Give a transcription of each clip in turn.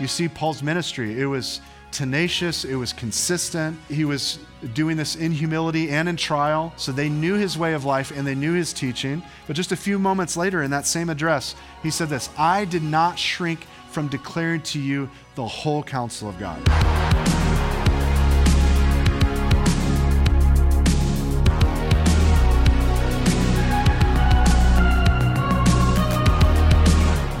you see Paul's ministry. It was tenacious, it was consistent. He was doing this in humility and in trial. So they knew his way of life and they knew his teaching. But just a few moments later, in that same address, he said this I did not shrink from declaring to you the whole counsel of God.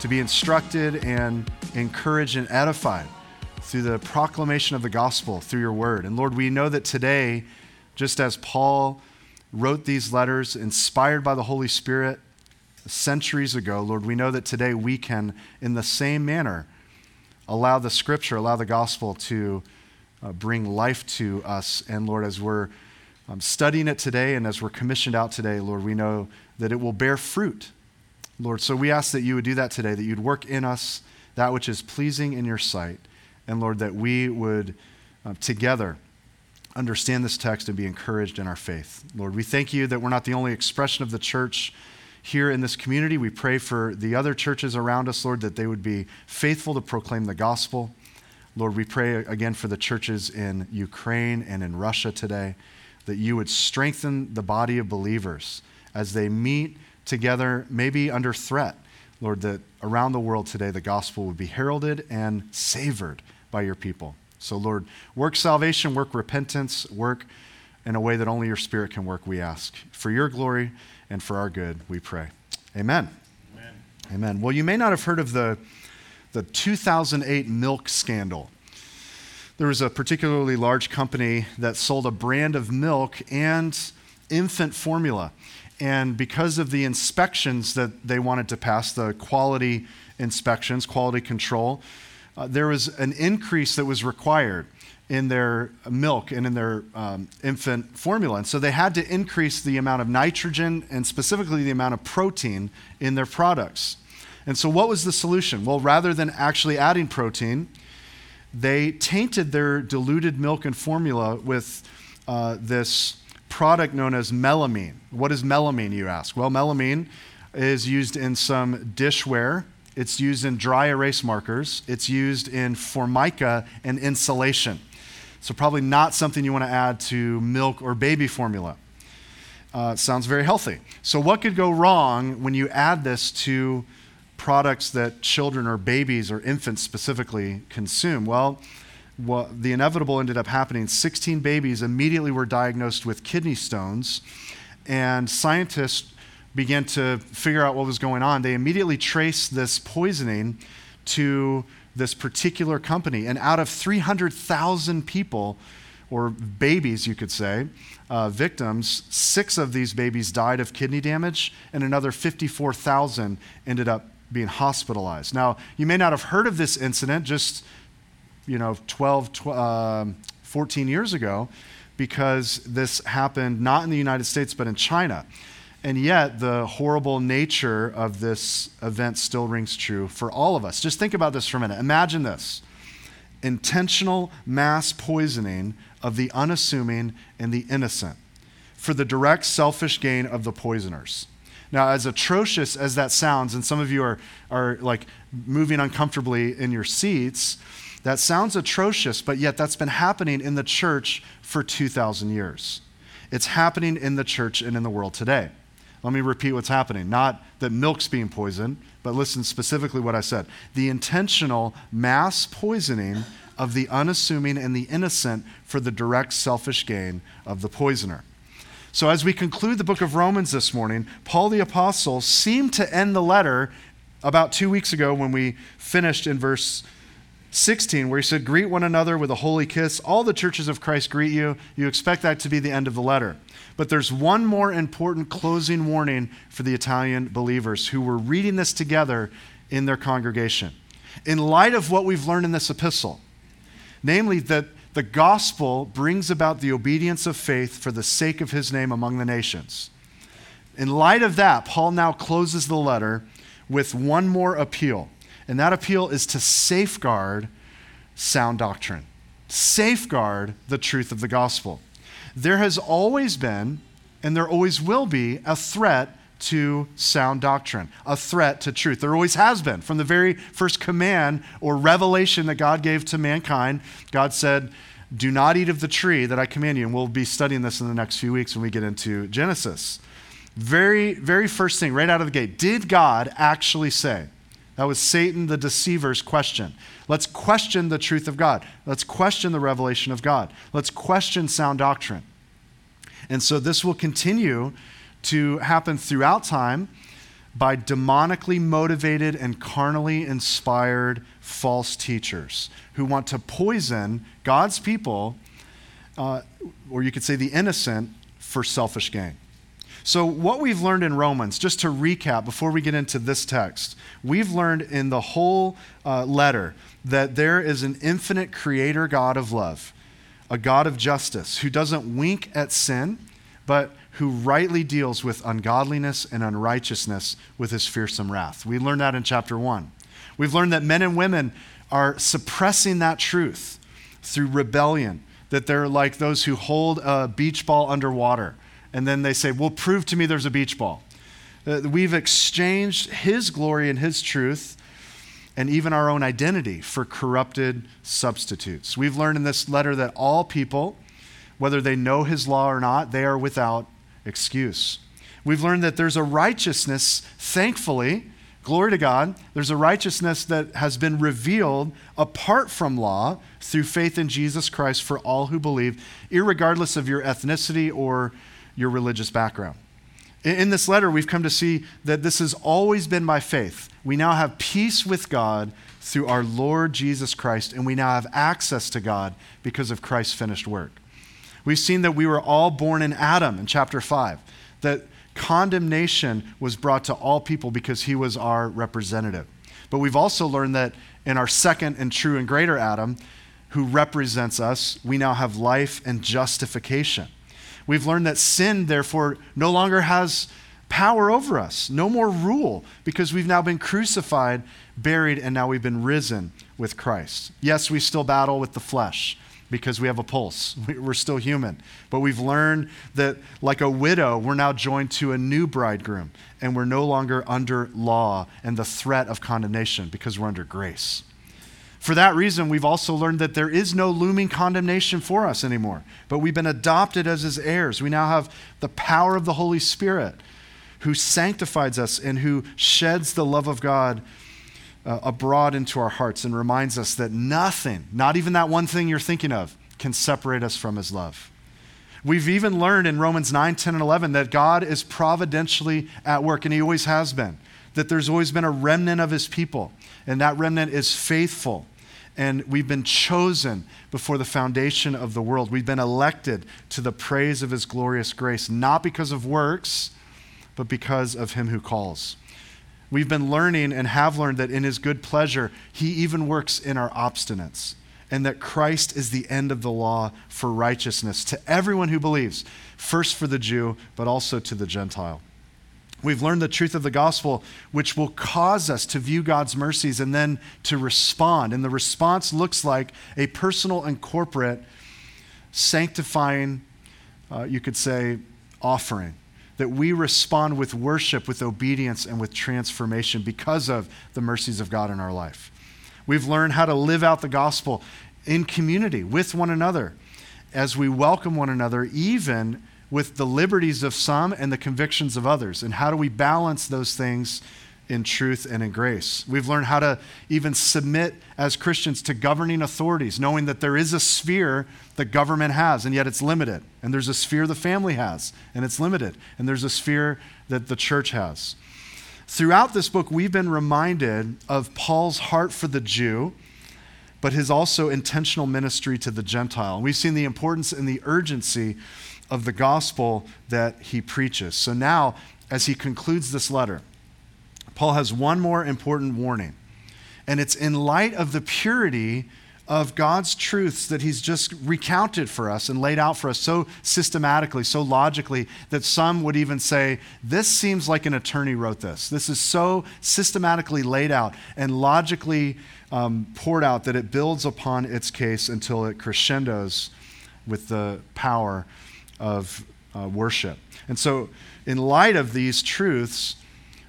to be instructed and encouraged and edified through the proclamation of the gospel through your word. And Lord, we know that today, just as Paul wrote these letters inspired by the Holy Spirit centuries ago, Lord, we know that today we can, in the same manner, allow the scripture, allow the gospel to uh, bring life to us. And Lord, as we're um, studying it today and as we're commissioned out today, Lord, we know that it will bear fruit Lord. So we ask that you would do that today, that you'd work in us that which is pleasing in your sight. And Lord, that we would uh, together understand this text and be encouraged in our faith. Lord, we thank you that we're not the only expression of the church here in this community. We pray for the other churches around us, Lord, that they would be faithful to proclaim the gospel. Lord, we pray again for the churches in Ukraine and in Russia today, that you would strengthen the body of believers as they meet together, maybe under threat. Lord, that around the world today the gospel would be heralded and savored by your people. So, Lord, work salvation, work repentance, work in a way that only your Spirit can work, we ask. For your glory and for our good, we pray. Amen. Amen. Amen. Well, you may not have heard of the, the 2008 milk scandal. There was a particularly large company that sold a brand of milk and infant formula. And because of the inspections that they wanted to pass, the quality inspections, quality control, uh, there was an increase that was required in their milk and in their um, infant formula. And so they had to increase the amount of nitrogen and specifically the amount of protein in their products. And so, what was the solution? Well, rather than actually adding protein, they tainted their diluted milk and formula with uh, this product known as melamine. What is melamine, you ask? Well, melamine is used in some dishware, it's used in dry erase markers, it's used in formica and insulation. So, probably not something you want to add to milk or baby formula. Uh, sounds very healthy. So, what could go wrong when you add this to products that children or babies or infants specifically consume? Well, what the inevitable ended up happening. 16 babies immediately were diagnosed with kidney stones and scientists began to figure out what was going on. They immediately traced this poisoning to this particular company and out of 300000 people or babies you could say uh, victims six of these babies died of kidney damage and another 54000 ended up being hospitalized. Now you may not have heard of this incident just you know, 12, 12 um, 14 years ago because this happened not in the United States but in China. And yet, the horrible nature of this event still rings true for all of us. Just think about this for a minute. Imagine this intentional mass poisoning of the unassuming and the innocent for the direct selfish gain of the poisoners. Now, as atrocious as that sounds, and some of you are, are like moving uncomfortably in your seats, that sounds atrocious, but yet that's been happening in the church for 2,000 years. It's happening in the church and in the world today. Let me repeat what's happening. Not that milk's being poisoned, but listen specifically what I said. The intentional mass poisoning of the unassuming and the innocent for the direct selfish gain of the poisoner. So, as we conclude the book of Romans this morning, Paul the Apostle seemed to end the letter about two weeks ago when we finished in verse 16, where he said, Greet one another with a holy kiss. All the churches of Christ greet you. You expect that to be the end of the letter. But there's one more important closing warning for the Italian believers who were reading this together in their congregation. In light of what we've learned in this epistle, namely that the gospel brings about the obedience of faith for the sake of his name among the nations. In light of that, Paul now closes the letter with one more appeal, and that appeal is to safeguard sound doctrine, safeguard the truth of the gospel. There has always been, and there always will be, a threat to sound doctrine, a threat to truth. There always has been. From the very first command or revelation that God gave to mankind, God said, Do not eat of the tree that I command you. And we'll be studying this in the next few weeks when we get into Genesis. Very, very first thing, right out of the gate, did God actually say? That was Satan the deceiver's question. Let's question the truth of God. Let's question the revelation of God. Let's question sound doctrine. And so this will continue to happen throughout time by demonically motivated and carnally inspired false teachers who want to poison God's people, uh, or you could say the innocent, for selfish gain. So, what we've learned in Romans, just to recap before we get into this text, we've learned in the whole uh, letter that there is an infinite creator God of love, a God of justice who doesn't wink at sin, but who rightly deals with ungodliness and unrighteousness with his fearsome wrath. We learned that in chapter one. We've learned that men and women are suppressing that truth through rebellion, that they're like those who hold a beach ball underwater and then they say, Well, prove to me there's a beach ball. Uh, we've exchanged his glory and his truth and even our own identity for corrupted substitutes. We've learned in this letter that all people, whether they know his law or not, they are without excuse. We've learned that there's a righteousness, thankfully, glory to God, there's a righteousness that has been revealed apart from law through faith in Jesus Christ for all who believe, regardless of your ethnicity or your religious background. In this letter, we've come to see that this has always been by faith. We now have peace with God through our Lord Jesus Christ, and we now have access to God because of Christ's finished work. We've seen that we were all born in Adam in chapter 5, that condemnation was brought to all people because he was our representative. But we've also learned that in our second and true and greater Adam, who represents us, we now have life and justification. We've learned that sin, therefore, no longer has power over us, no more rule, because we've now been crucified, buried, and now we've been risen with Christ. Yes, we still battle with the flesh because we have a pulse. We're still human. But we've learned that, like a widow, we're now joined to a new bridegroom, and we're no longer under law and the threat of condemnation because we're under grace. For that reason, we've also learned that there is no looming condemnation for us anymore, but we've been adopted as his heirs. We now have the power of the Holy Spirit who sanctifies us and who sheds the love of God uh, abroad into our hearts and reminds us that nothing, not even that one thing you're thinking of, can separate us from his love. We've even learned in Romans 9, 10, and 11 that God is providentially at work, and he always has been. That there's always been a remnant of his people, and that remnant is faithful and we've been chosen before the foundation of the world. We've been elected to the praise of his glorious grace, not because of works, but because of him who calls. We've been learning and have learned that in his good pleasure, he even works in our obstinance, and that Christ is the end of the law for righteousness to everyone who believes, first for the Jew, but also to the Gentile. We've learned the truth of the gospel, which will cause us to view God's mercies and then to respond. And the response looks like a personal and corporate sanctifying, uh, you could say, offering. That we respond with worship, with obedience, and with transformation because of the mercies of God in our life. We've learned how to live out the gospel in community with one another as we welcome one another, even with the liberties of some and the convictions of others. And how do we balance those things in truth and in grace? We've learned how to even submit as Christians to governing authorities, knowing that there is a sphere that government has, and yet it's limited. And there's a sphere the family has, and it's limited. And there's a sphere that the church has. Throughout this book, we've been reminded of Paul's heart for the Jew but his also intentional ministry to the Gentile. We've seen the importance and the urgency of the gospel that he preaches. So now, as he concludes this letter, Paul has one more important warning. And it's in light of the purity of God's truths that He's just recounted for us and laid out for us so systematically, so logically, that some would even say, This seems like an attorney wrote this. This is so systematically laid out and logically um, poured out that it builds upon its case until it crescendos with the power of uh, worship. And so, in light of these truths,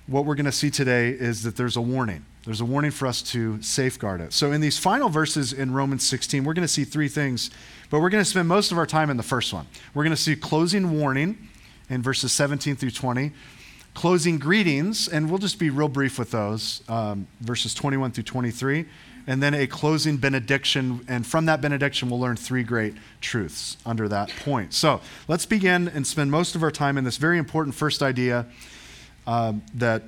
what we're going to see today is that there's a warning. There's a warning for us to safeguard it. So, in these final verses in Romans 16, we're going to see three things, but we're going to spend most of our time in the first one. We're going to see closing warning in verses 17 through 20, closing greetings, and we'll just be real brief with those, um, verses 21 through 23, and then a closing benediction. And from that benediction, we'll learn three great truths under that point. So, let's begin and spend most of our time in this very important first idea um, that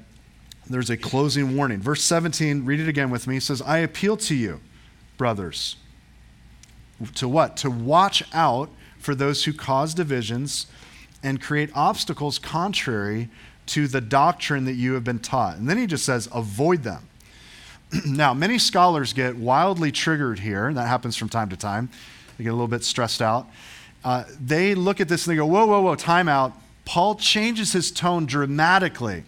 there's a closing warning. Verse 17, read it again with me. Says, I appeal to you, brothers. To what? To watch out for those who cause divisions and create obstacles contrary to the doctrine that you have been taught. And then he just says, avoid them. now, many scholars get wildly triggered here, and that happens from time to time. They get a little bit stressed out. Uh, they look at this and they go, whoa, whoa, whoa, time out. Paul changes his tone dramatically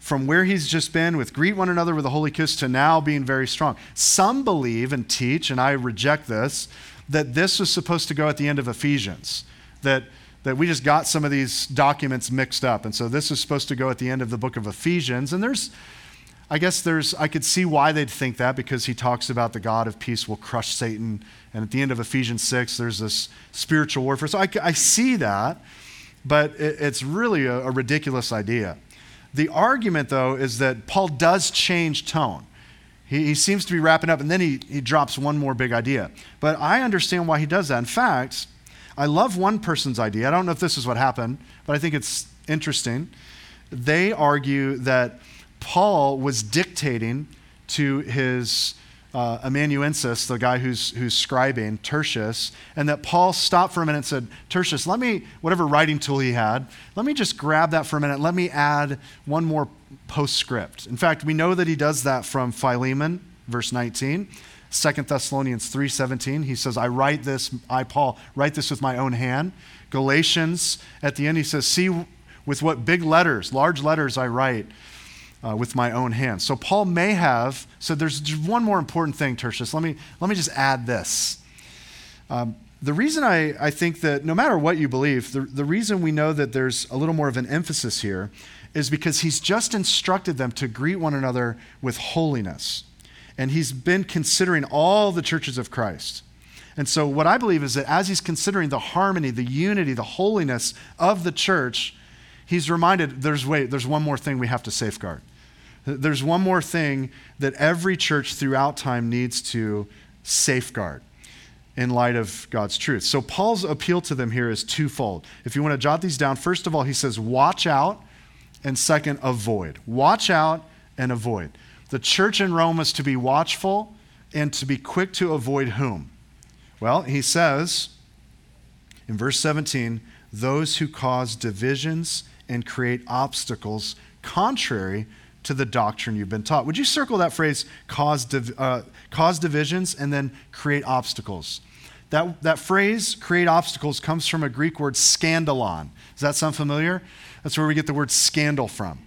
from where he's just been with greet one another with a holy kiss to now being very strong. Some believe and teach, and I reject this, that this was supposed to go at the end of Ephesians. That, that we just got some of these documents mixed up. And so this is supposed to go at the end of the book of Ephesians. And there's, I guess there's, I could see why they'd think that because he talks about the God of peace will crush Satan. And at the end of Ephesians 6, there's this spiritual warfare. So I, I see that, but it, it's really a, a ridiculous idea. The argument, though, is that Paul does change tone. He, he seems to be wrapping up, and then he, he drops one more big idea. But I understand why he does that. In fact, I love one person's idea. I don't know if this is what happened, but I think it's interesting. They argue that Paul was dictating to his uh, amanuensis, the guy who's, who's scribing, Tertius, and that Paul stopped for a minute and said, Tertius, let me, whatever writing tool he had, let me just grab that for a minute. Let me add one more postscript. In fact, we know that he does that from Philemon, verse 19. 2 Thessalonians 3:17 he says I write this I Paul write this with my own hand Galatians at the end he says see with what big letters large letters I write uh, with my own hands. So Paul may have said, there's one more important thing, Tertius. Let me, let me just add this. Um, the reason I, I think that no matter what you believe, the, the reason we know that there's a little more of an emphasis here is because he's just instructed them to greet one another with holiness. And he's been considering all the churches of Christ. And so, what I believe is that as he's considering the harmony, the unity, the holiness of the church, he's reminded there's wait, there's one more thing we have to safeguard. There's one more thing that every church throughout time needs to safeguard in light of God's truth. So Paul's appeal to them here is twofold. If you want to jot these down, first of all, he says, watch out, and second, avoid. Watch out and avoid. The church in Rome is to be watchful and to be quick to avoid whom? Well, he says in verse 17, those who cause divisions and create obstacles contrary to the doctrine you've been taught. Would you circle that phrase, cause, div- uh, cause divisions and then create obstacles? That, that phrase, create obstacles, comes from a Greek word scandalon. Does that sound familiar? That's where we get the word scandal from.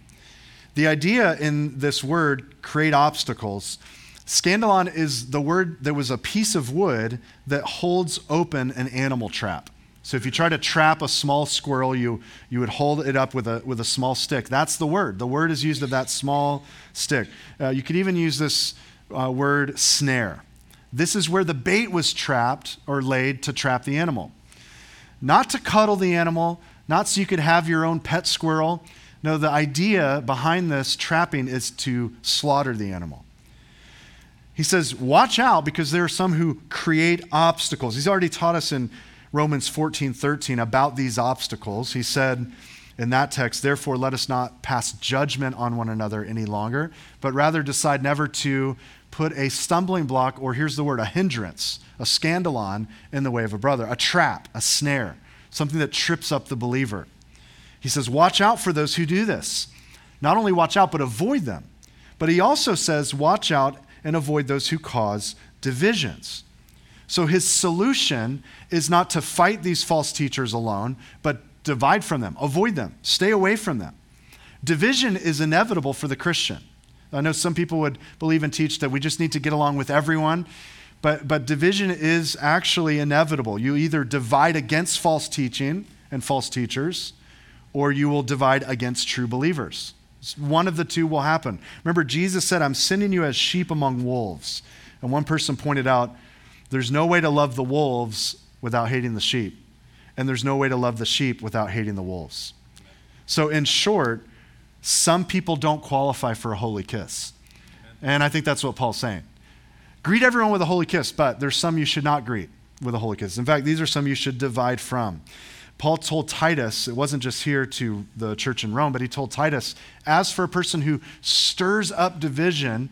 The idea in this word, create obstacles, scandalon is the word that was a piece of wood that holds open an animal trap. So if you try to trap a small squirrel, you, you would hold it up with a, with a small stick. That's the word. The word is used of that small stick. Uh, you could even use this uh, word snare. This is where the bait was trapped or laid to trap the animal. Not to cuddle the animal, not so you could have your own pet squirrel. No, the idea behind this trapping is to slaughter the animal. He says, Watch out because there are some who create obstacles. He's already taught us in Romans 14 13 about these obstacles. He said in that text, Therefore, let us not pass judgment on one another any longer, but rather decide never to put a stumbling block, or here's the word, a hindrance, a scandalon in the way of a brother, a trap, a snare, something that trips up the believer. He says, Watch out for those who do this. Not only watch out, but avoid them. But he also says, Watch out and avoid those who cause divisions. So his solution is not to fight these false teachers alone, but divide from them, avoid them, stay away from them. Division is inevitable for the Christian. I know some people would believe and teach that we just need to get along with everyone, but, but division is actually inevitable. You either divide against false teaching and false teachers, or you will divide against true believers. One of the two will happen. Remember, Jesus said, I'm sending you as sheep among wolves. And one person pointed out, there's no way to love the wolves without hating the sheep. And there's no way to love the sheep without hating the wolves. So, in short, some people don't qualify for a holy kiss. And I think that's what Paul's saying. Greet everyone with a holy kiss, but there's some you should not greet with a holy kiss. In fact, these are some you should divide from. Paul told Titus, it wasn't just here to the church in Rome, but he told Titus, as for a person who stirs up division,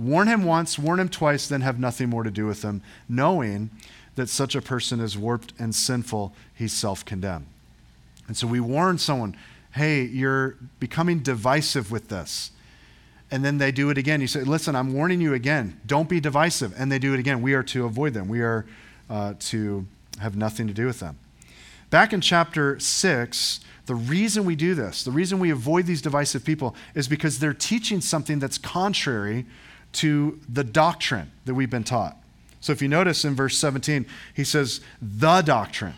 warn him once, warn him twice, then have nothing more to do with him, knowing that such a person is warped and sinful, he's self condemned. And so we warn someone, hey, you're becoming divisive with this. And then they do it again. You say, listen, I'm warning you again, don't be divisive. And they do it again. We are to avoid them, we are uh, to have nothing to do with them. Back in chapter 6, the reason we do this, the reason we avoid these divisive people, is because they're teaching something that's contrary to the doctrine that we've been taught. So if you notice in verse 17, he says, the doctrine.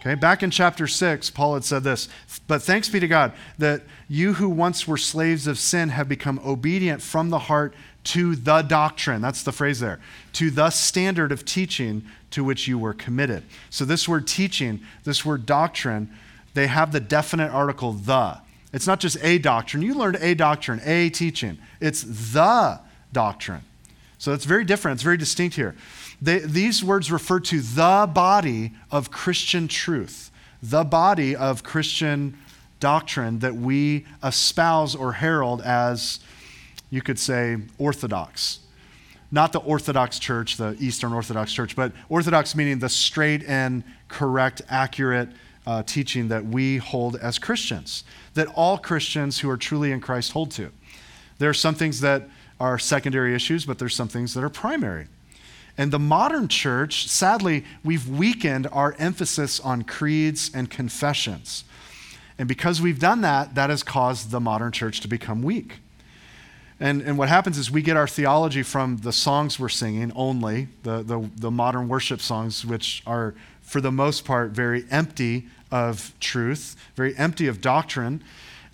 Okay, back in chapter 6, Paul had said this But thanks be to God that you who once were slaves of sin have become obedient from the heart to the doctrine. That's the phrase there. To the standard of teaching to which you were committed. So, this word teaching, this word doctrine, they have the definite article the. It's not just a doctrine. You learned a doctrine, a teaching. It's the doctrine. So, it's very different. It's very distinct here. They, these words refer to the body of Christian truth, the body of Christian doctrine that we espouse or herald as, you could say, orthodox not the Orthodox Church, the Eastern Orthodox Church, but Orthodox meaning the straight and correct, accurate uh, teaching that we hold as Christians, that all Christians who are truly in Christ hold to. There are some things that are secondary issues, but there's some things that are primary. And the modern church, sadly, we've weakened our emphasis on creeds and confessions. And because we've done that, that has caused the modern church to become weak. And, and what happens is we get our theology from the songs we're singing only, the, the, the modern worship songs, which are, for the most part, very empty of truth, very empty of doctrine.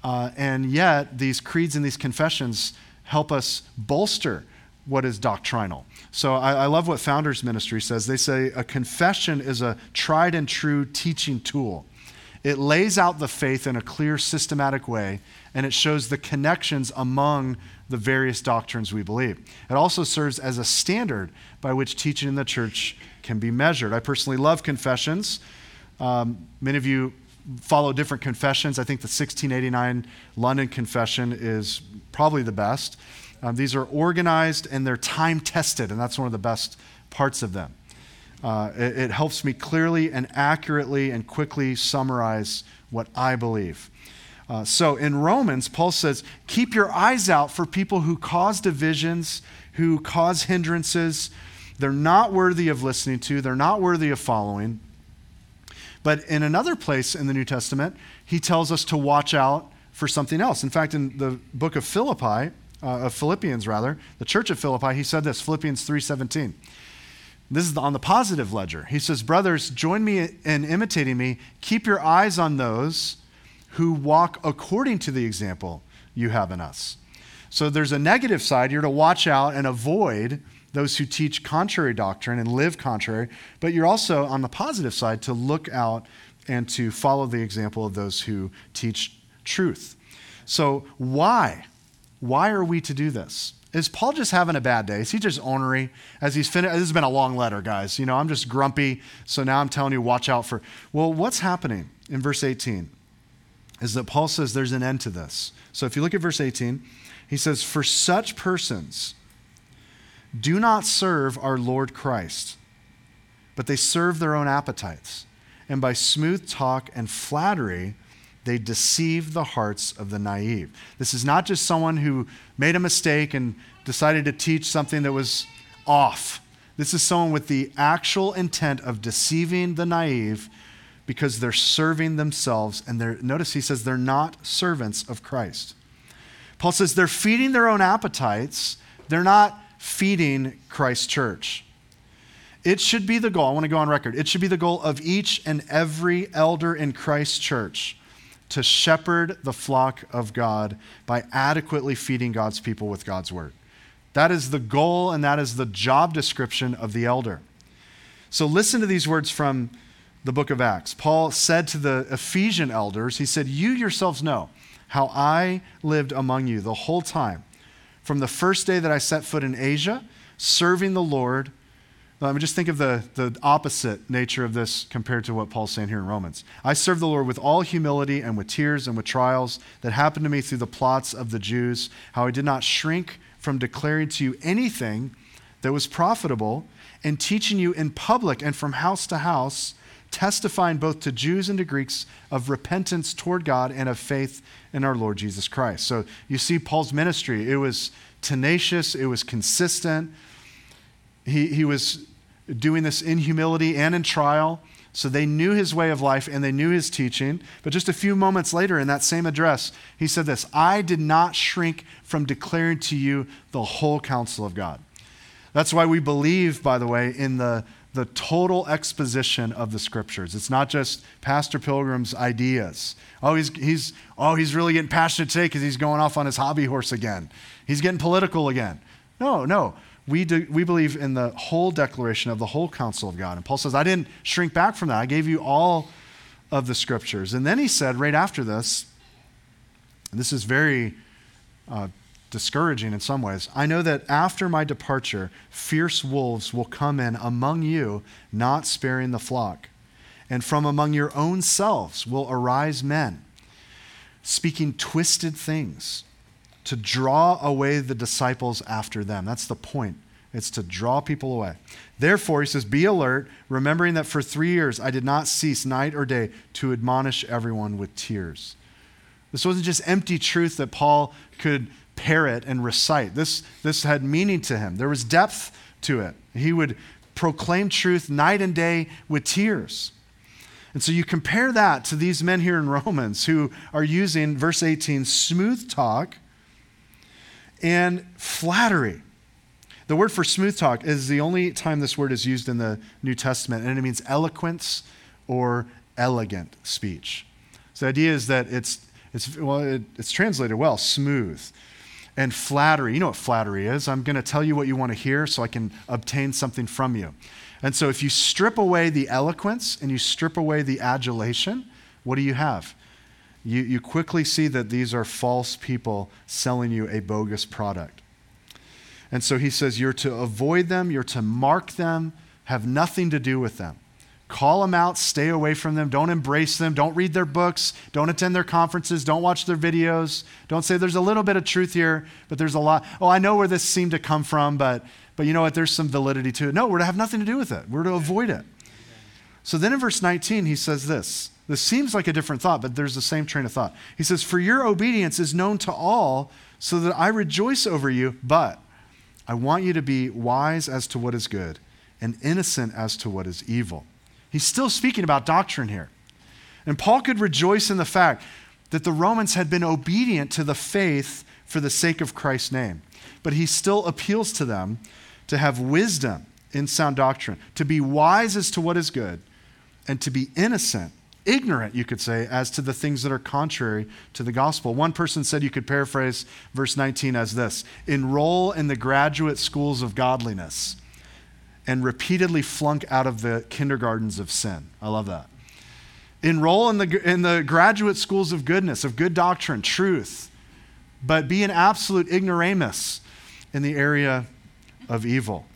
Uh, and yet, these creeds and these confessions help us bolster what is doctrinal. So I, I, love what Founders Ministry says. They say a confession is a tried and true teaching tool. It lays out the faith in a clear, systematic way, and it shows the connections among the various doctrines we believe. It also serves as a standard by which teaching in the church can be measured. I personally love confessions. Um, many of you follow different confessions. I think the 1689 London Confession is probably the best. Um, these are organized and they're time tested, and that's one of the best parts of them. Uh, it, it helps me clearly and accurately and quickly summarize what I believe. Uh, so in Romans, Paul says, keep your eyes out for people who cause divisions, who cause hindrances. They're not worthy of listening to, they're not worthy of following. But in another place in the New Testament, he tells us to watch out for something else. In fact, in the book of Philippi, uh, of Philippians rather, the church of Philippi, he said this, Philippians 3:17. This is on the positive ledger. He says, "Brothers, join me in imitating me. Keep your eyes on those who walk according to the example you have in us. So there's a negative side. You're to watch out and avoid those who teach contrary doctrine and live contrary, but you're also on the positive side to look out and to follow the example of those who teach truth. So, why? Why are we to do this? Is Paul just having a bad day? Is he just ornery? As he's finished, this has been a long letter, guys. You know, I'm just grumpy, so now I'm telling you, watch out for. Well, what's happening in verse 18? is that Paul says there's an end to this. So if you look at verse 18, he says, For such persons do not serve our Lord Christ, but they serve their own appetites. And by smooth talk and flattery, they deceive the hearts of the naive. This is not just someone who made a mistake and decided to teach something that was off. This is someone with the actual intent of deceiving the naive because they're serving themselves. And they're, notice he says they're not servants of Christ. Paul says they're feeding their own appetites, they're not feeding Christ's church. It should be the goal, I want to go on record. It should be the goal of each and every elder in Christ's church to shepherd the flock of God by adequately feeding God's people with God's word. That is the goal and that is the job description of the elder. So listen to these words from the book of Acts. Paul said to the Ephesian elders, he said, You yourselves know how I lived among you the whole time, from the first day that I set foot in Asia, serving the Lord. I mean, just think of the, the opposite nature of this compared to what Paul's saying here in Romans. I served the Lord with all humility and with tears and with trials that happened to me through the plots of the Jews, how I did not shrink from declaring to you anything that was profitable and teaching you in public and from house to house testifying both to Jews and to Greeks of repentance toward God and of faith in our Lord Jesus Christ. So you see Paul's ministry, it was tenacious, it was consistent. He, he was doing this in humility and in trial. So they knew his way of life and they knew his teaching. But just a few moments later, in that same address, he said this I did not shrink from declaring to you the whole counsel of God. That's why we believe, by the way, in the the total exposition of the scriptures. It's not just Pastor Pilgrim's ideas. Oh, he's, he's, oh, he's really getting passionate today because he's going off on his hobby horse again. He's getting political again. No, no. We, do, we believe in the whole declaration of the whole counsel of God. And Paul says, I didn't shrink back from that. I gave you all of the scriptures. And then he said, right after this, this is very uh, discouraging in some ways. I know that after my departure, fierce wolves will come in among you, not sparing the flock. And from among your own selves will arise men, speaking twisted things to draw away the disciples after them. That's the point. It's to draw people away. Therefore, he says, Be alert, remembering that for three years I did not cease night or day to admonish everyone with tears. This wasn't just empty truth that Paul could parrot and recite. This, this had meaning to him, there was depth to it. He would proclaim truth night and day with tears. And so you compare that to these men here in Romans who are using, verse 18, smooth talk and flattery. The word for smooth talk is the only time this word is used in the New Testament, and it means eloquence or elegant speech. So the idea is that it's, it's, well, it, it's translated well, smooth and flattery. You know what flattery is. I'm going to tell you what you want to hear so I can obtain something from you. And so if you strip away the eloquence and you strip away the adulation, what do you have? You, you quickly see that these are false people selling you a bogus product. And so he says, You're to avoid them, you're to mark them, have nothing to do with them. Call them out, stay away from them, don't embrace them, don't read their books, don't attend their conferences, don't watch their videos. Don't say there's a little bit of truth here, but there's a lot. Oh, I know where this seemed to come from, but but you know what? There's some validity to it. No, we're to have nothing to do with it. We're to avoid it. So then in verse 19, he says this. This seems like a different thought, but there's the same train of thought. He says, For your obedience is known to all, so that I rejoice over you, but I want you to be wise as to what is good and innocent as to what is evil. He's still speaking about doctrine here. And Paul could rejoice in the fact that the Romans had been obedient to the faith for the sake of Christ's name. But he still appeals to them to have wisdom in sound doctrine, to be wise as to what is good, and to be innocent, ignorant, you could say, as to the things that are contrary to the gospel. One person said you could paraphrase verse 19 as this Enroll in the graduate schools of godliness and repeatedly flunk out of the kindergartens of sin. I love that. Enroll in the, in the graduate schools of goodness, of good doctrine, truth, but be an absolute ignoramus in the area of evil.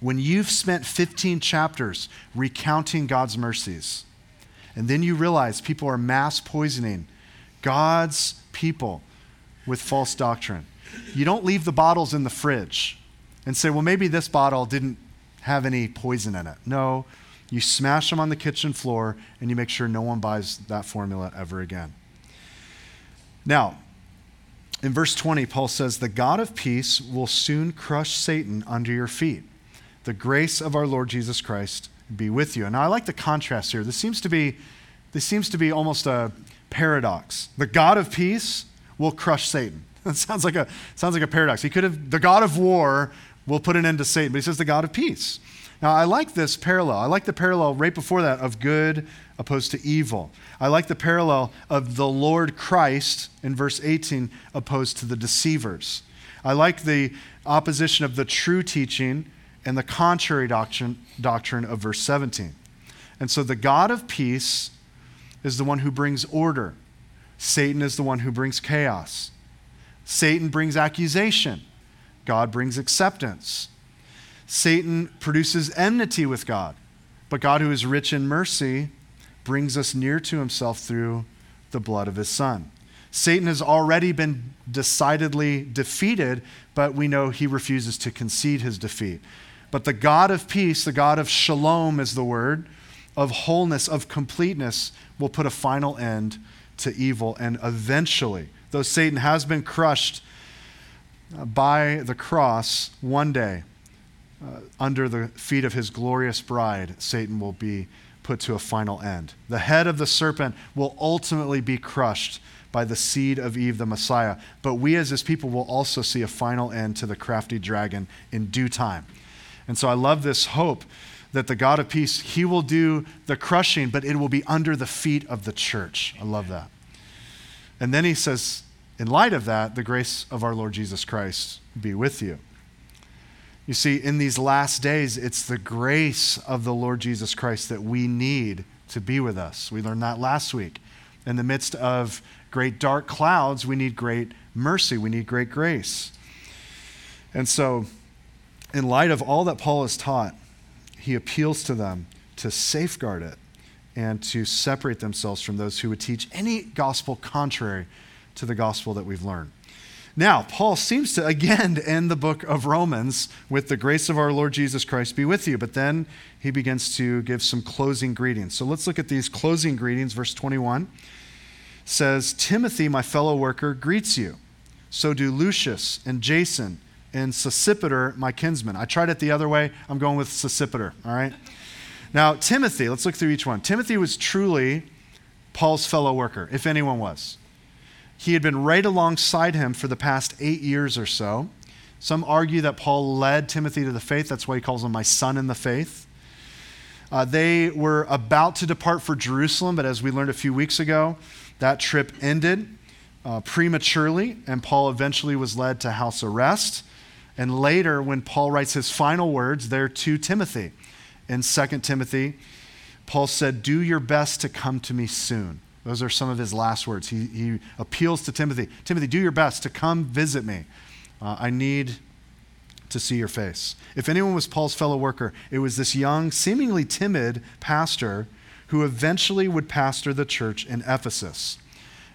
When you've spent 15 chapters recounting God's mercies, and then you realize people are mass poisoning God's people with false doctrine, you don't leave the bottles in the fridge and say, well, maybe this bottle didn't have any poison in it. No, you smash them on the kitchen floor and you make sure no one buys that formula ever again. Now, in verse 20, Paul says, The God of peace will soon crush Satan under your feet. The grace of our Lord Jesus Christ be with you. And now I like the contrast here. This seems to be, this seems to be almost a paradox. The God of peace will crush Satan. That sounds like a, sounds like a paradox. He could have, the God of war will put an end to Satan, but he says the God of peace. Now, I like this parallel. I like the parallel right before that of good opposed to evil. I like the parallel of the Lord Christ in verse 18 opposed to the deceivers. I like the opposition of the true teaching and the contrary doctrine, doctrine of verse 17. And so the God of peace is the one who brings order, Satan is the one who brings chaos. Satan brings accusation, God brings acceptance. Satan produces enmity with God, but God, who is rich in mercy, brings us near to himself through the blood of his Son. Satan has already been decidedly defeated, but we know he refuses to concede his defeat. But the God of peace, the God of shalom is the word, of wholeness, of completeness, will put a final end to evil. And eventually, though Satan has been crushed by the cross, one day, uh, under the feet of his glorious bride, Satan will be put to a final end. The head of the serpent will ultimately be crushed by the seed of Eve, the Messiah. But we as his people will also see a final end to the crafty dragon in due time. And so I love this hope that the God of peace, he will do the crushing, but it will be under the feet of the church. I love that. And then he says, in light of that, the grace of our Lord Jesus Christ be with you. You see, in these last days, it's the grace of the Lord Jesus Christ that we need to be with us. We learned that last week. In the midst of great dark clouds, we need great mercy, we need great grace. And so, in light of all that Paul has taught, he appeals to them to safeguard it and to separate themselves from those who would teach any gospel contrary to the gospel that we've learned. Now, Paul seems to again end the book of Romans with the grace of our Lord Jesus Christ be with you. But then he begins to give some closing greetings. So let's look at these closing greetings. Verse 21 says, Timothy, my fellow worker, greets you. So do Lucius and Jason and Sosipater, my kinsman. I tried it the other way. I'm going with Sosipater, all right? Now, Timothy, let's look through each one. Timothy was truly Paul's fellow worker, if anyone was. He had been right alongside him for the past eight years or so. Some argue that Paul led Timothy to the faith. That's why he calls him my son in the faith. Uh, they were about to depart for Jerusalem, but as we learned a few weeks ago, that trip ended uh, prematurely, and Paul eventually was led to house arrest. And later, when Paul writes his final words there to Timothy in 2 Timothy, Paul said, Do your best to come to me soon. Those are some of his last words. He, he appeals to Timothy Timothy, do your best to come visit me. Uh, I need to see your face. If anyone was Paul's fellow worker, it was this young, seemingly timid pastor who eventually would pastor the church in Ephesus.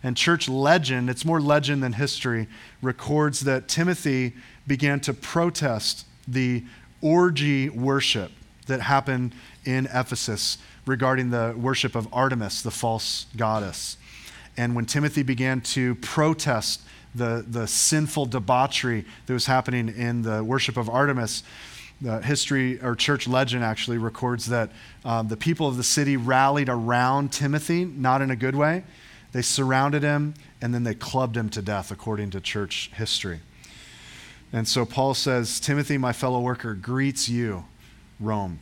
And church legend, it's more legend than history, records that Timothy began to protest the orgy worship that happened in Ephesus regarding the worship of Artemis, the false goddess. And when Timothy began to protest the, the sinful debauchery that was happening in the worship of Artemis, the history or church legend actually records that um, the people of the city rallied around Timothy, not in a good way. They surrounded him and then they clubbed him to death, according to church history. And so Paul says, Timothy, my fellow worker, greets you, Rome.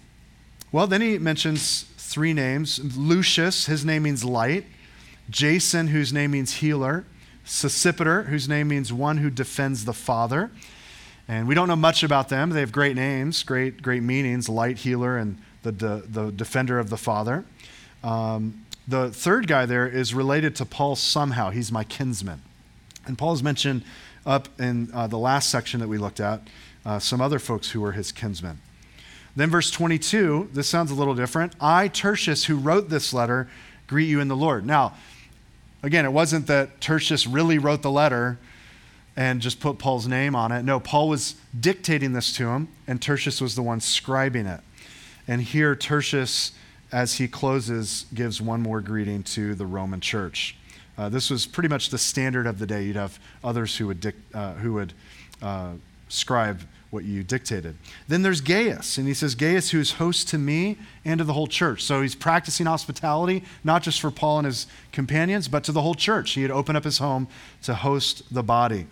Well, then he mentions three names Lucius, his name means light, Jason, whose name means healer, Sosipater, whose name means one who defends the Father. And we don't know much about them. They have great names, great, great meanings light, healer, and the, the, the defender of the Father. Um, the third guy there is related to Paul somehow. He's my kinsman. And Paul's mentioned up in uh, the last section that we looked at uh, some other folks who were his kinsmen. Then, verse 22, this sounds a little different. I, Tertius, who wrote this letter, greet you in the Lord. Now, again, it wasn't that Tertius really wrote the letter and just put Paul's name on it. No, Paul was dictating this to him, and Tertius was the one scribing it. And here, Tertius, as he closes, gives one more greeting to the Roman church. Uh, this was pretty much the standard of the day. You'd have others who would, dic- uh, who would uh, scribe what you dictated. Then there's Gaius, and he says, Gaius, who is host to me and to the whole church. So he's practicing hospitality, not just for Paul and his companions, but to the whole church. He had opened up his home to host the body.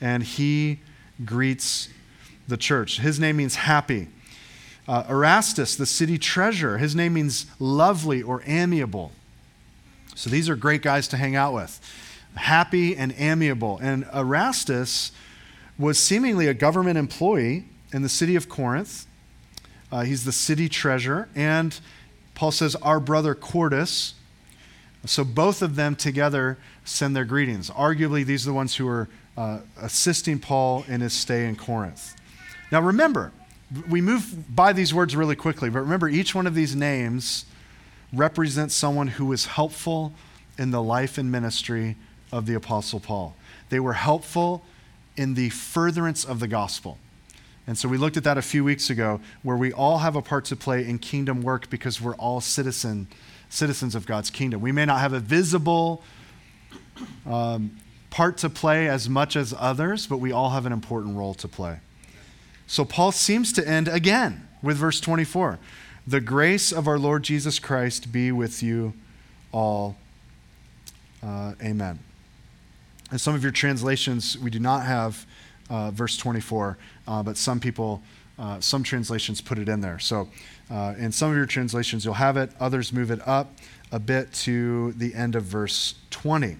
And he greets the church. His name means happy. Uh, Erastus, the city treasurer, his name means lovely or amiable. So these are great guys to hang out with. Happy and amiable. And Erastus was seemingly a government employee in the city of Corinth. Uh, he's the city treasurer. And Paul says, Our brother Quartus. So both of them together send their greetings. Arguably, these are the ones who are uh, assisting Paul in his stay in Corinth. Now remember, we move by these words really quickly, but remember, each one of these names represents someone who was helpful in the life and ministry of the Apostle Paul. They were helpful in the furtherance of the gospel. And so we looked at that a few weeks ago, where we all have a part to play in kingdom work because we're all citizen, citizens of God's kingdom. We may not have a visible um, part to play as much as others, but we all have an important role to play. So Paul seems to end again with verse 24 The grace of our Lord Jesus Christ be with you all. Uh, amen. In some of your translations, we do not have uh, verse 24, uh, but some people, uh, some translations put it in there. So uh, in some of your translations, you'll have it. Others move it up a bit to the end of verse 20.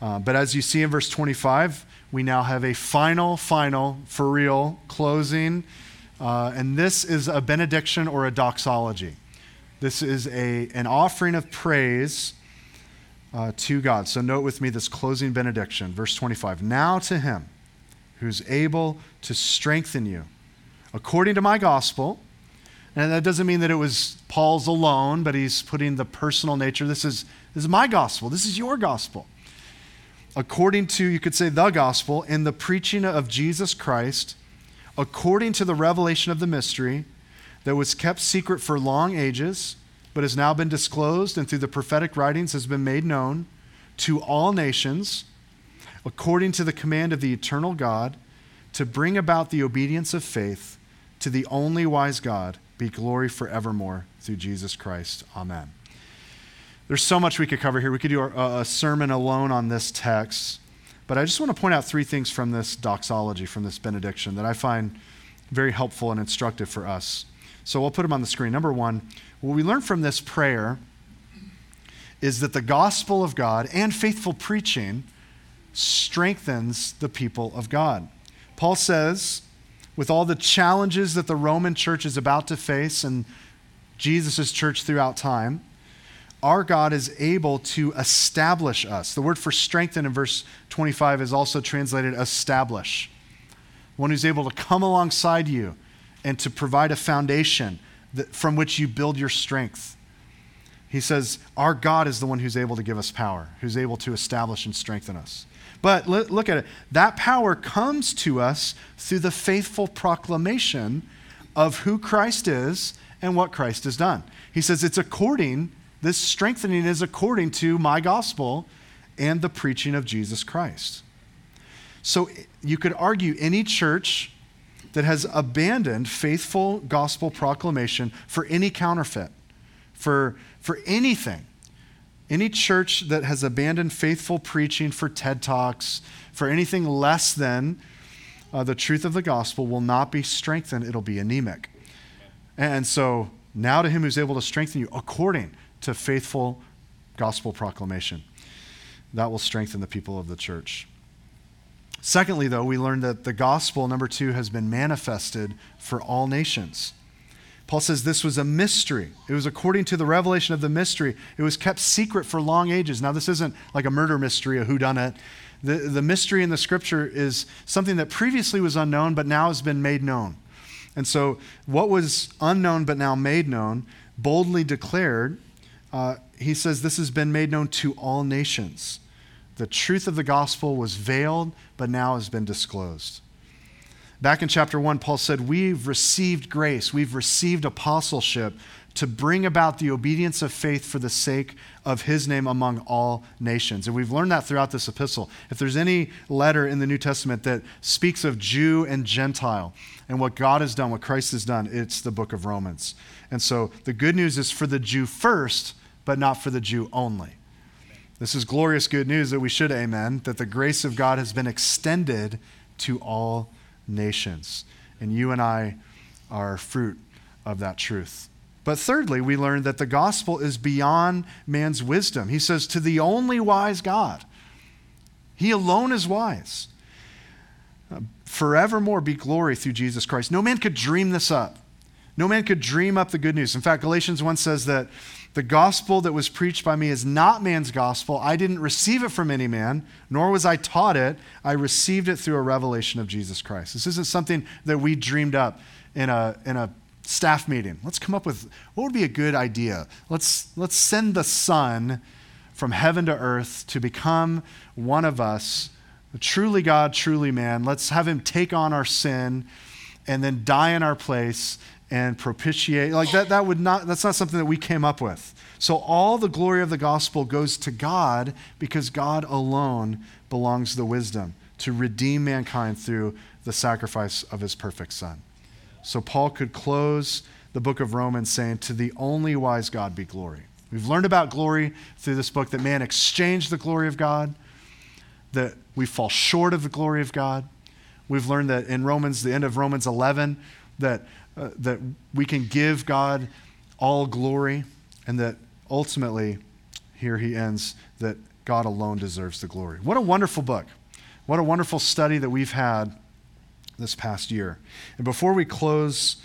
Uh, but as you see in verse 25, we now have a final, final, for real closing. Uh, and this is a benediction or a doxology. This is a, an offering of praise uh, to God. So note with me this closing benediction, verse 25. Now to him who's able to strengthen you according to my gospel. And that doesn't mean that it was Paul's alone, but he's putting the personal nature. This is, this is my gospel. This is your gospel. According to, you could say, the gospel, in the preaching of Jesus Christ, according to the revelation of the mystery that was kept secret for long ages but has now been disclosed and through the prophetic writings has been made known to all nations, according to the command of the eternal God, to bring about the obedience of faith to the only wise God, be glory forevermore through Jesus Christ. Amen. There's so much we could cover here. We could do a, sermon alone on this text, but I just want to point out three things from this doxology, from this benediction, that I find very helpful and instructive for us. So we'll put them on the screen. Number one, what we learn from this prayer is that the gospel of God and faithful preaching strengthens the people of God. Paul says, with all the challenges that the Roman church is about to face and Jesus' church throughout time, our God is able to establish us. The word for strengthen in verse 25 is also translated establish. One who's able to come alongside you and to provide a foundation that, from which you build your strength. He says, Our God is the one who's able to give us power, who's able to establish and strengthen us. But look at it. That power comes to us through the faithful proclamation of who Christ is and what Christ has done. He says it's according, this strengthening is according to my gospel and the preaching of Jesus Christ. So you could argue any church that has abandoned faithful gospel proclamation for any counterfeit, for, for anything. Any church that has abandoned faithful preaching for TED Talks, for anything less than uh, the truth of the gospel, will not be strengthened. It'll be anemic. And so, now to him who's able to strengthen you according to faithful gospel proclamation, that will strengthen the people of the church. Secondly, though, we learned that the gospel, number two, has been manifested for all nations. Paul says this was a mystery. It was according to the revelation of the mystery. It was kept secret for long ages. Now, this isn't like a murder mystery, a whodunit. The, the mystery in the scripture is something that previously was unknown, but now has been made known. And so, what was unknown but now made known, boldly declared, uh, he says this has been made known to all nations. The truth of the gospel was veiled, but now has been disclosed. Back in chapter 1, Paul said, We've received grace, we've received apostleship to bring about the obedience of faith for the sake of his name among all nations. And we've learned that throughout this epistle. If there's any letter in the New Testament that speaks of Jew and Gentile and what God has done, what Christ has done, it's the book of Romans. And so the good news is for the Jew first, but not for the Jew only. This is glorious good news that we should amen, that the grace of God has been extended to all nations. And you and I are fruit of that truth. But thirdly, we learn that the gospel is beyond man's wisdom. He says, to the only wise God, He alone is wise. Uh, forevermore be glory through Jesus Christ. No man could dream this up. No man could dream up the good news. In fact, Galatians 1 says that the gospel that was preached by me is not man's gospel. I didn't receive it from any man, nor was I taught it. I received it through a revelation of Jesus Christ. This isn't something that we dreamed up in a, in a staff meeting. Let's come up with what would be a good idea. Let's, let's send the Son from heaven to earth to become one of us, truly God, truly man. Let's have him take on our sin and then die in our place and propitiate. Like that, that would not, that's not something that we came up with. So all the glory of the gospel goes to God because God alone belongs the wisdom to redeem mankind through the sacrifice of his perfect Son. So Paul could close the book of Romans saying, To the only wise God be glory. We've learned about glory through this book that man exchanged the glory of God, that we fall short of the glory of God. We've learned that in Romans, the end of Romans 11, that, uh, that we can give God all glory, and that ultimately, here he ends, that God alone deserves the glory. What a wonderful book. What a wonderful study that we've had this past year. And before we close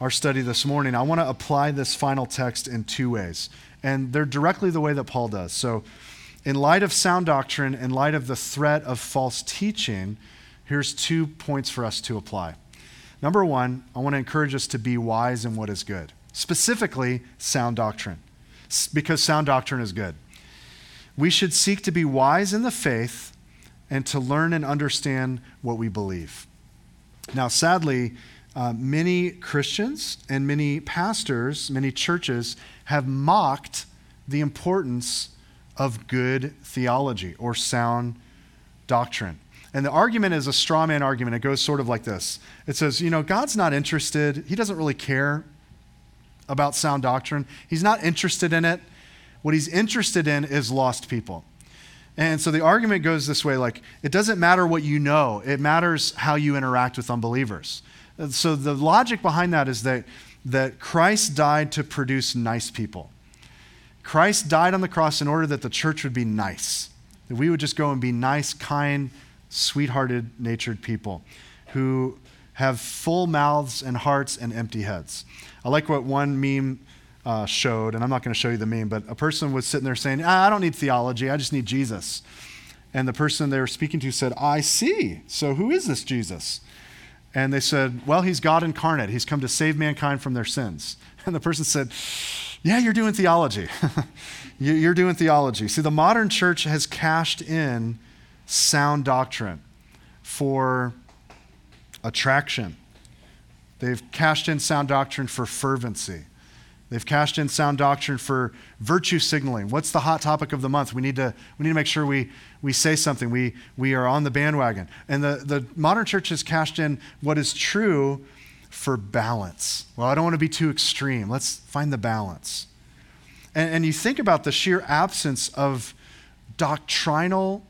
our study this morning, I want to apply this final text in two ways. And they're directly the way that Paul does. So, in light of sound doctrine, in light of the threat of false teaching, here's two points for us to apply. Number one, I want to encourage us to be wise in what is good, specifically sound doctrine, because sound doctrine is good. We should seek to be wise in the faith and to learn and understand what we believe. Now, sadly, uh, many Christians and many pastors, many churches have mocked the importance of good theology or sound doctrine. And the argument is a straw man argument. It goes sort of like this it says, you know, God's not interested, He doesn't really care about sound doctrine, He's not interested in it. What He's interested in is lost people. And so the argument goes this way like, it doesn't matter what you know, it matters how you interact with unbelievers. So the logic behind that is that, that Christ died to produce nice people. Christ died on the cross in order that the church would be nice, that we would just go and be nice, kind, sweethearted, natured people who have full mouths and hearts and empty heads. I like what one meme uh, showed, and I'm not going to show you the meme, but a person was sitting there saying, I don't need theology, I just need Jesus. And the person they were speaking to said, I see. So who is this Jesus? And they said, Well, he's God incarnate. He's come to save mankind from their sins. And the person said, Yeah, you're doing theology. you're doing theology. See, the modern church has cashed in sound doctrine for attraction, they've cashed in sound doctrine for fervency. They've cashed in sound doctrine for virtue signaling. What's the hot topic of the month? We need to, we need to make sure we, we say something. We, we are on the bandwagon. And the, the modern church has cashed in what is true for balance. Well, I don't want to be too extreme. Let's find the balance. And, and you think about the sheer absence of doctrinal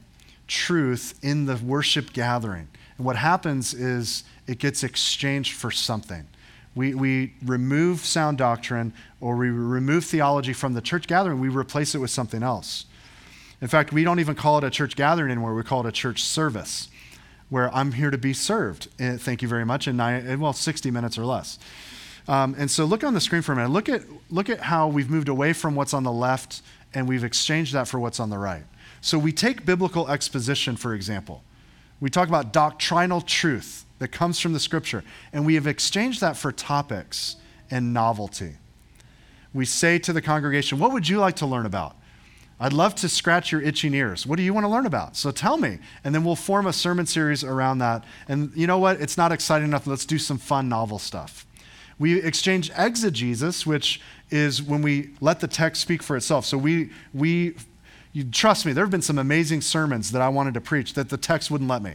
truth in the worship gathering. And what happens is it gets exchanged for something. We, we remove sound doctrine or we remove theology from the church gathering, we replace it with something else. In fact, we don't even call it a church gathering anymore, we call it a church service, where I'm here to be served. Eh, thank you very much, nine, eh, well, 60 minutes or less. Um, and so look on the screen for a minute. Look at, look at how we've moved away from what's on the left and we've exchanged that for what's on the right. So we take biblical exposition, for example. We talk about doctrinal truth that comes from the scripture. And we have exchanged that for topics and novelty. We say to the congregation, What would you like to learn about? I'd love to scratch your itching ears. What do you want to learn about? So tell me. And then we'll form a sermon series around that. And you know what? It's not exciting enough. Let's do some fun, novel stuff. We exchange exegesis, which is when we let the text speak for itself. So we, we you trust me, there have been some amazing sermons that I wanted to preach that the text wouldn't let me.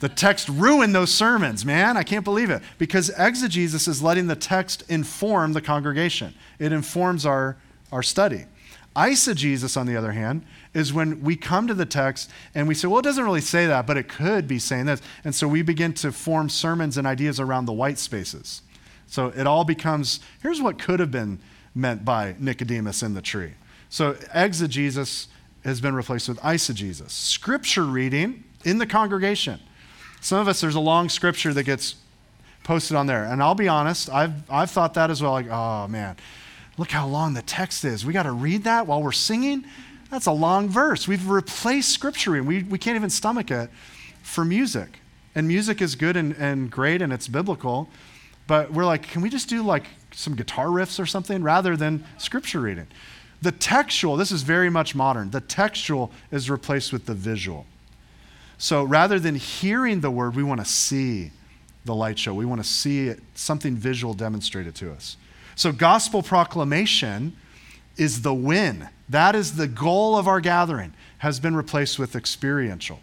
The text ruined those sermons, man. I can't believe it. Because exegesis is letting the text inform the congregation, it informs our, our study. Eisegesis, on the other hand, is when we come to the text and we say, well, it doesn't really say that, but it could be saying this. And so we begin to form sermons and ideas around the white spaces. So it all becomes here's what could have been meant by Nicodemus in the tree. So exegesis has been replaced with eisegesis. Scripture reading in the congregation. Some of us, there's a long scripture that gets posted on there. And I'll be honest, I've, I've thought that as well. Like, oh man, look how long the text is. We got to read that while we're singing? That's a long verse. We've replaced scripture reading. We, we can't even stomach it for music. And music is good and, and great and it's biblical. But we're like, can we just do like some guitar riffs or something rather than scripture reading? The textual, this is very much modern. The textual is replaced with the visual. So rather than hearing the word, we want to see the light show. We want to see it, something visual demonstrated to us. So gospel proclamation is the win. That is the goal of our gathering, has been replaced with experiential.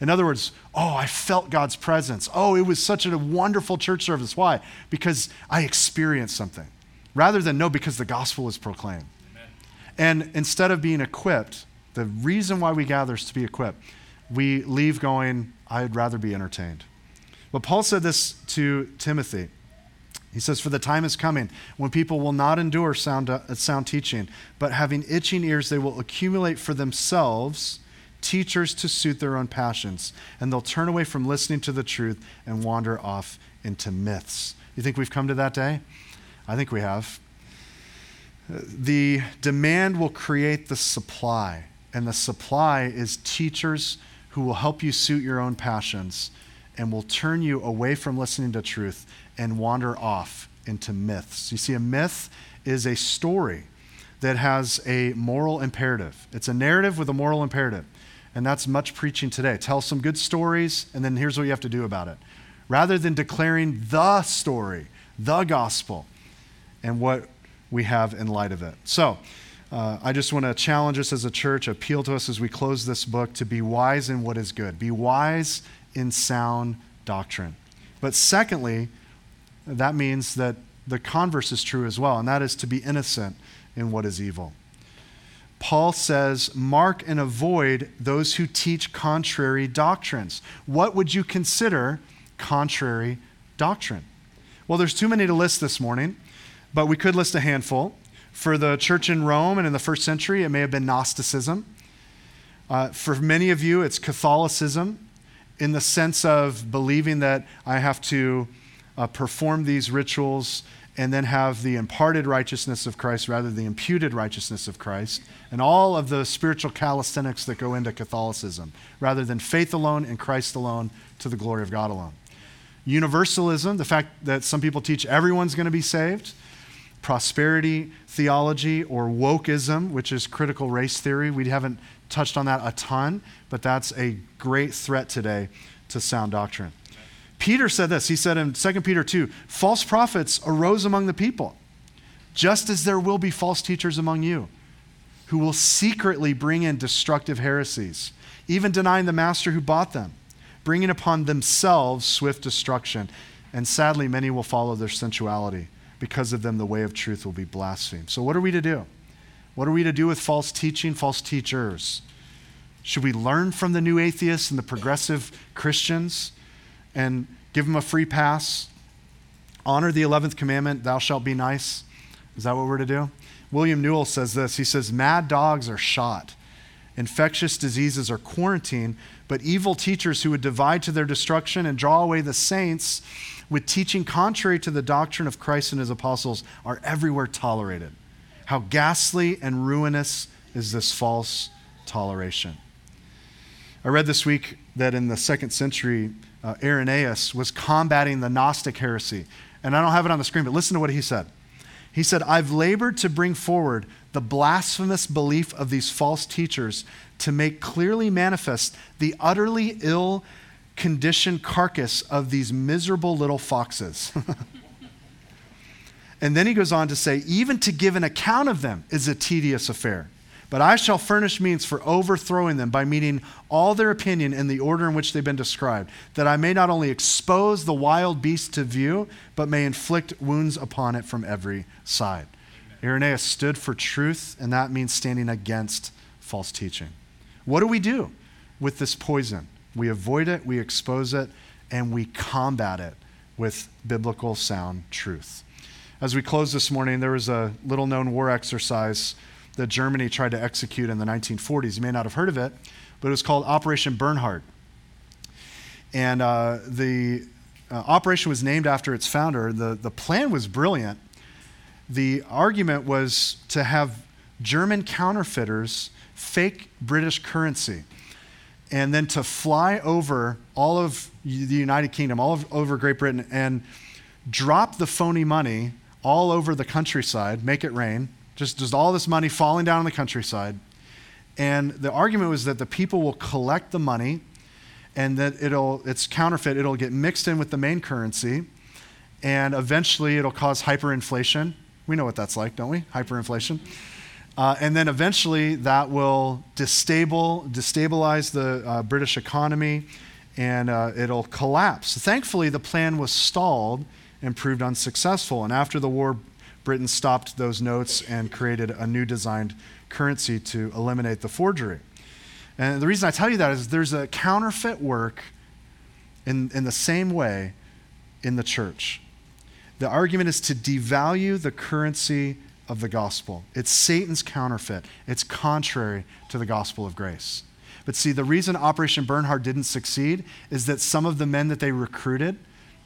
In other words, oh, I felt God's presence. Oh, it was such a wonderful church service. Why? Because I experienced something. Rather than no, because the gospel is proclaimed. And instead of being equipped, the reason why we gather is to be equipped. We leave going, I'd rather be entertained. But Paul said this to Timothy. He says, For the time is coming when people will not endure sound, uh, sound teaching, but having itching ears, they will accumulate for themselves teachers to suit their own passions, and they'll turn away from listening to the truth and wander off into myths. You think we've come to that day? I think we have. The demand will create the supply, and the supply is teachers who will help you suit your own passions and will turn you away from listening to truth and wander off into myths. You see, a myth is a story that has a moral imperative. It's a narrative with a moral imperative. And that's much preaching today. Tell some good stories, and then here's what you have to do about it. Rather than declaring the story, the gospel, and what we have in light of it. So, uh, I just want to challenge us as a church, appeal to us as we close this book to be wise in what is good, be wise in sound doctrine. But secondly, that means that the converse is true as well, and that is to be innocent in what is evil. Paul says, Mark and avoid those who teach contrary doctrines. What would you consider contrary doctrine? Well, there's too many to list this morning, but we could list a handful. For the church in Rome and in the first century, it may have been Gnosticism. Uh, for many of you, it's Catholicism in the sense of believing that I have to uh, perform these rituals and then have the imparted righteousness of Christ rather than the imputed righteousness of Christ, and all of the spiritual calisthenics that go into Catholicism, rather than faith alone and Christ alone to the glory of God alone. Universalism, the fact that some people teach everyone's going to be saved, prosperity theology, or wokeism, which is critical race theory. We haven't touched on that a ton, but that's a great threat today to sound doctrine. Peter said this. He said in 2 Peter 2 false prophets arose among the people, just as there will be false teachers among you, who will secretly bring in destructive heresies, even denying the master who bought them, bringing upon themselves swift destruction. And sadly, many will follow their sensuality. Because of them, the way of truth will be blasphemed. So, what are we to do? What are we to do with false teaching, false teachers? Should we learn from the new atheists and the progressive Christians? and give them a free pass. Honor the 11th commandment, thou shalt be nice. Is that what we're to do? William Newell says this. He says, Mad dogs are shot, infectious diseases are quarantined, but evil teachers who would divide to their destruction and draw away the saints with teaching contrary to the doctrine of Christ and his apostles are everywhere tolerated. How ghastly and ruinous is this false toleration. I read this week that in the second century, uh, Irenaeus was combating the Gnostic heresy. And I don't have it on the screen, but listen to what he said. He said, I've labored to bring forward the blasphemous belief of these false teachers to make clearly manifest the utterly ill conditioned carcass of these miserable little foxes. And then he goes on to say, even to give an account of them is a tedious affair. But I shall furnish means for overthrowing them by meeting all their opinion in the order in which they've been described, that I may not only expose the wild beast to view, but may inflict wounds upon it from every side. Irenaeus stood for truth, and that means standing against false teaching. What do we do with this poison? We avoid it, we expose it, and we combat it with biblical sound truth. As we close this morning, there was a little known war exercise that Germany tried to execute in the 1940s. You may not have heard of it, but it was called Operation Bernhard. And uh, the uh, operation was named after its founder. The, the plan was brilliant. The argument was to have German counterfeiters fake British currency and then to fly over all of the United Kingdom, all of, over Great Britain, and drop the phony money all over the countryside, make it rain, just, just all this money falling down on the countryside. And the argument was that the people will collect the money and that it'll, it's counterfeit, it'll get mixed in with the main currency, and eventually it'll cause hyperinflation. We know what that's like, don't we? Hyperinflation. Uh, and then eventually that will destabilize the uh, British economy and uh, it'll collapse. Thankfully, the plan was stalled and proved unsuccessful. And after the war, Britain stopped those notes and created a new designed currency to eliminate the forgery. And the reason I tell you that is there's a counterfeit work in, in the same way in the church. The argument is to devalue the currency of the gospel. It's Satan's counterfeit, it's contrary to the gospel of grace. But see, the reason Operation Bernhard didn't succeed is that some of the men that they recruited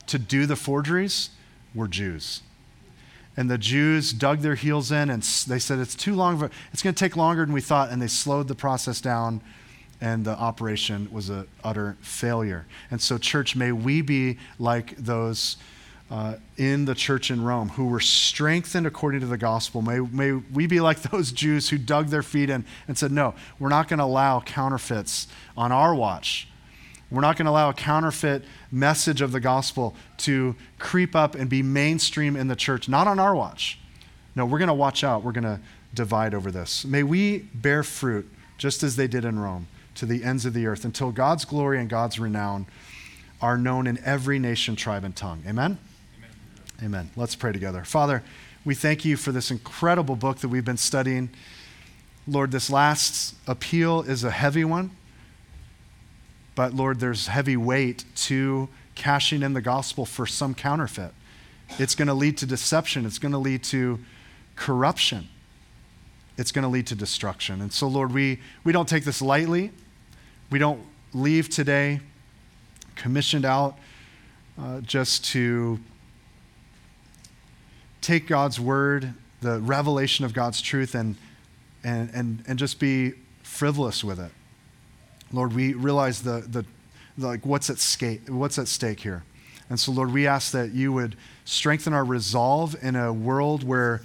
to do the forgeries were Jews and the Jews dug their heels in and they said it's too long. It's going to take longer than we thought, and they slowed the process down, and the operation was an utter failure. And so, church, may we be like those. Uh, in the church in Rome who were strengthened according to the gospel. May, may we be like those Jews who dug their feet in and said, No, we're not going to allow counterfeits on our watch. We're not going to allow a counterfeit message of the gospel to creep up and be mainstream in the church, not on our watch. No, we're going to watch out. We're going to divide over this. May we bear fruit just as they did in Rome to the ends of the earth until God's glory and God's renown are known in every nation, tribe, and tongue. Amen? Amen. Let's pray together. Father, we thank you for this incredible book that we've been studying. Lord, this last appeal is a heavy one. But Lord, there's heavy weight to cashing in the gospel for some counterfeit. It's going to lead to deception, it's going to lead to corruption, it's going to lead to destruction. And so, Lord, we, we don't take this lightly. We don't leave today commissioned out uh, just to take God's word, the revelation of God's truth, and, and, and, and just be frivolous with it. Lord, we realize the, the, the, like what's at, stake, what's at stake here. And so, Lord, we ask that you would strengthen our resolve in a world where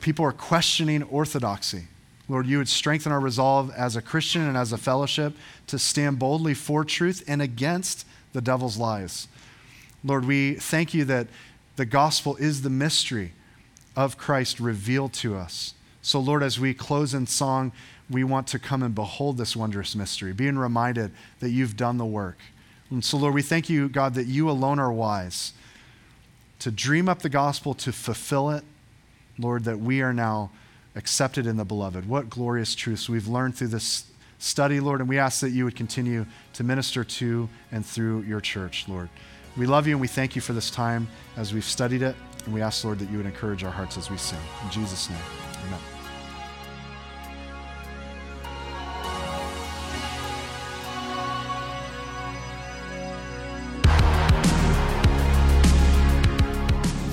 people are questioning orthodoxy. Lord, you would strengthen our resolve as a Christian and as a fellowship to stand boldly for truth and against the devil's lies. Lord, we thank you that the gospel is the mystery of Christ revealed to us. So, Lord, as we close in song, we want to come and behold this wondrous mystery, being reminded that you've done the work. And so, Lord, we thank you, God, that you alone are wise to dream up the gospel, to fulfill it. Lord, that we are now accepted in the beloved. What glorious truths we've learned through this study, Lord, and we ask that you would continue to minister to and through your church, Lord. We love you and we thank you for this time as we've studied it. And we ask, Lord, that you would encourage our hearts as we sing. In Jesus' name, amen.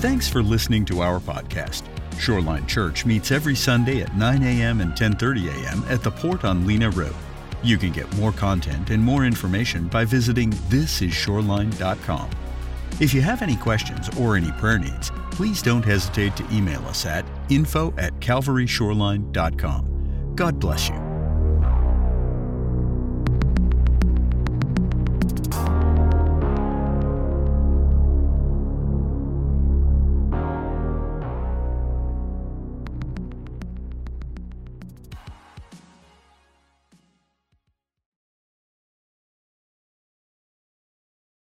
Thanks for listening to our podcast. Shoreline Church meets every Sunday at 9 a.m. and 10:30 a.m. at the Port on Lena Road. You can get more content and more information by visiting thisisshoreline.com. If you have any questions or any prayer needs, please don't hesitate to email us at info at calvaryshoreline.com. God bless you.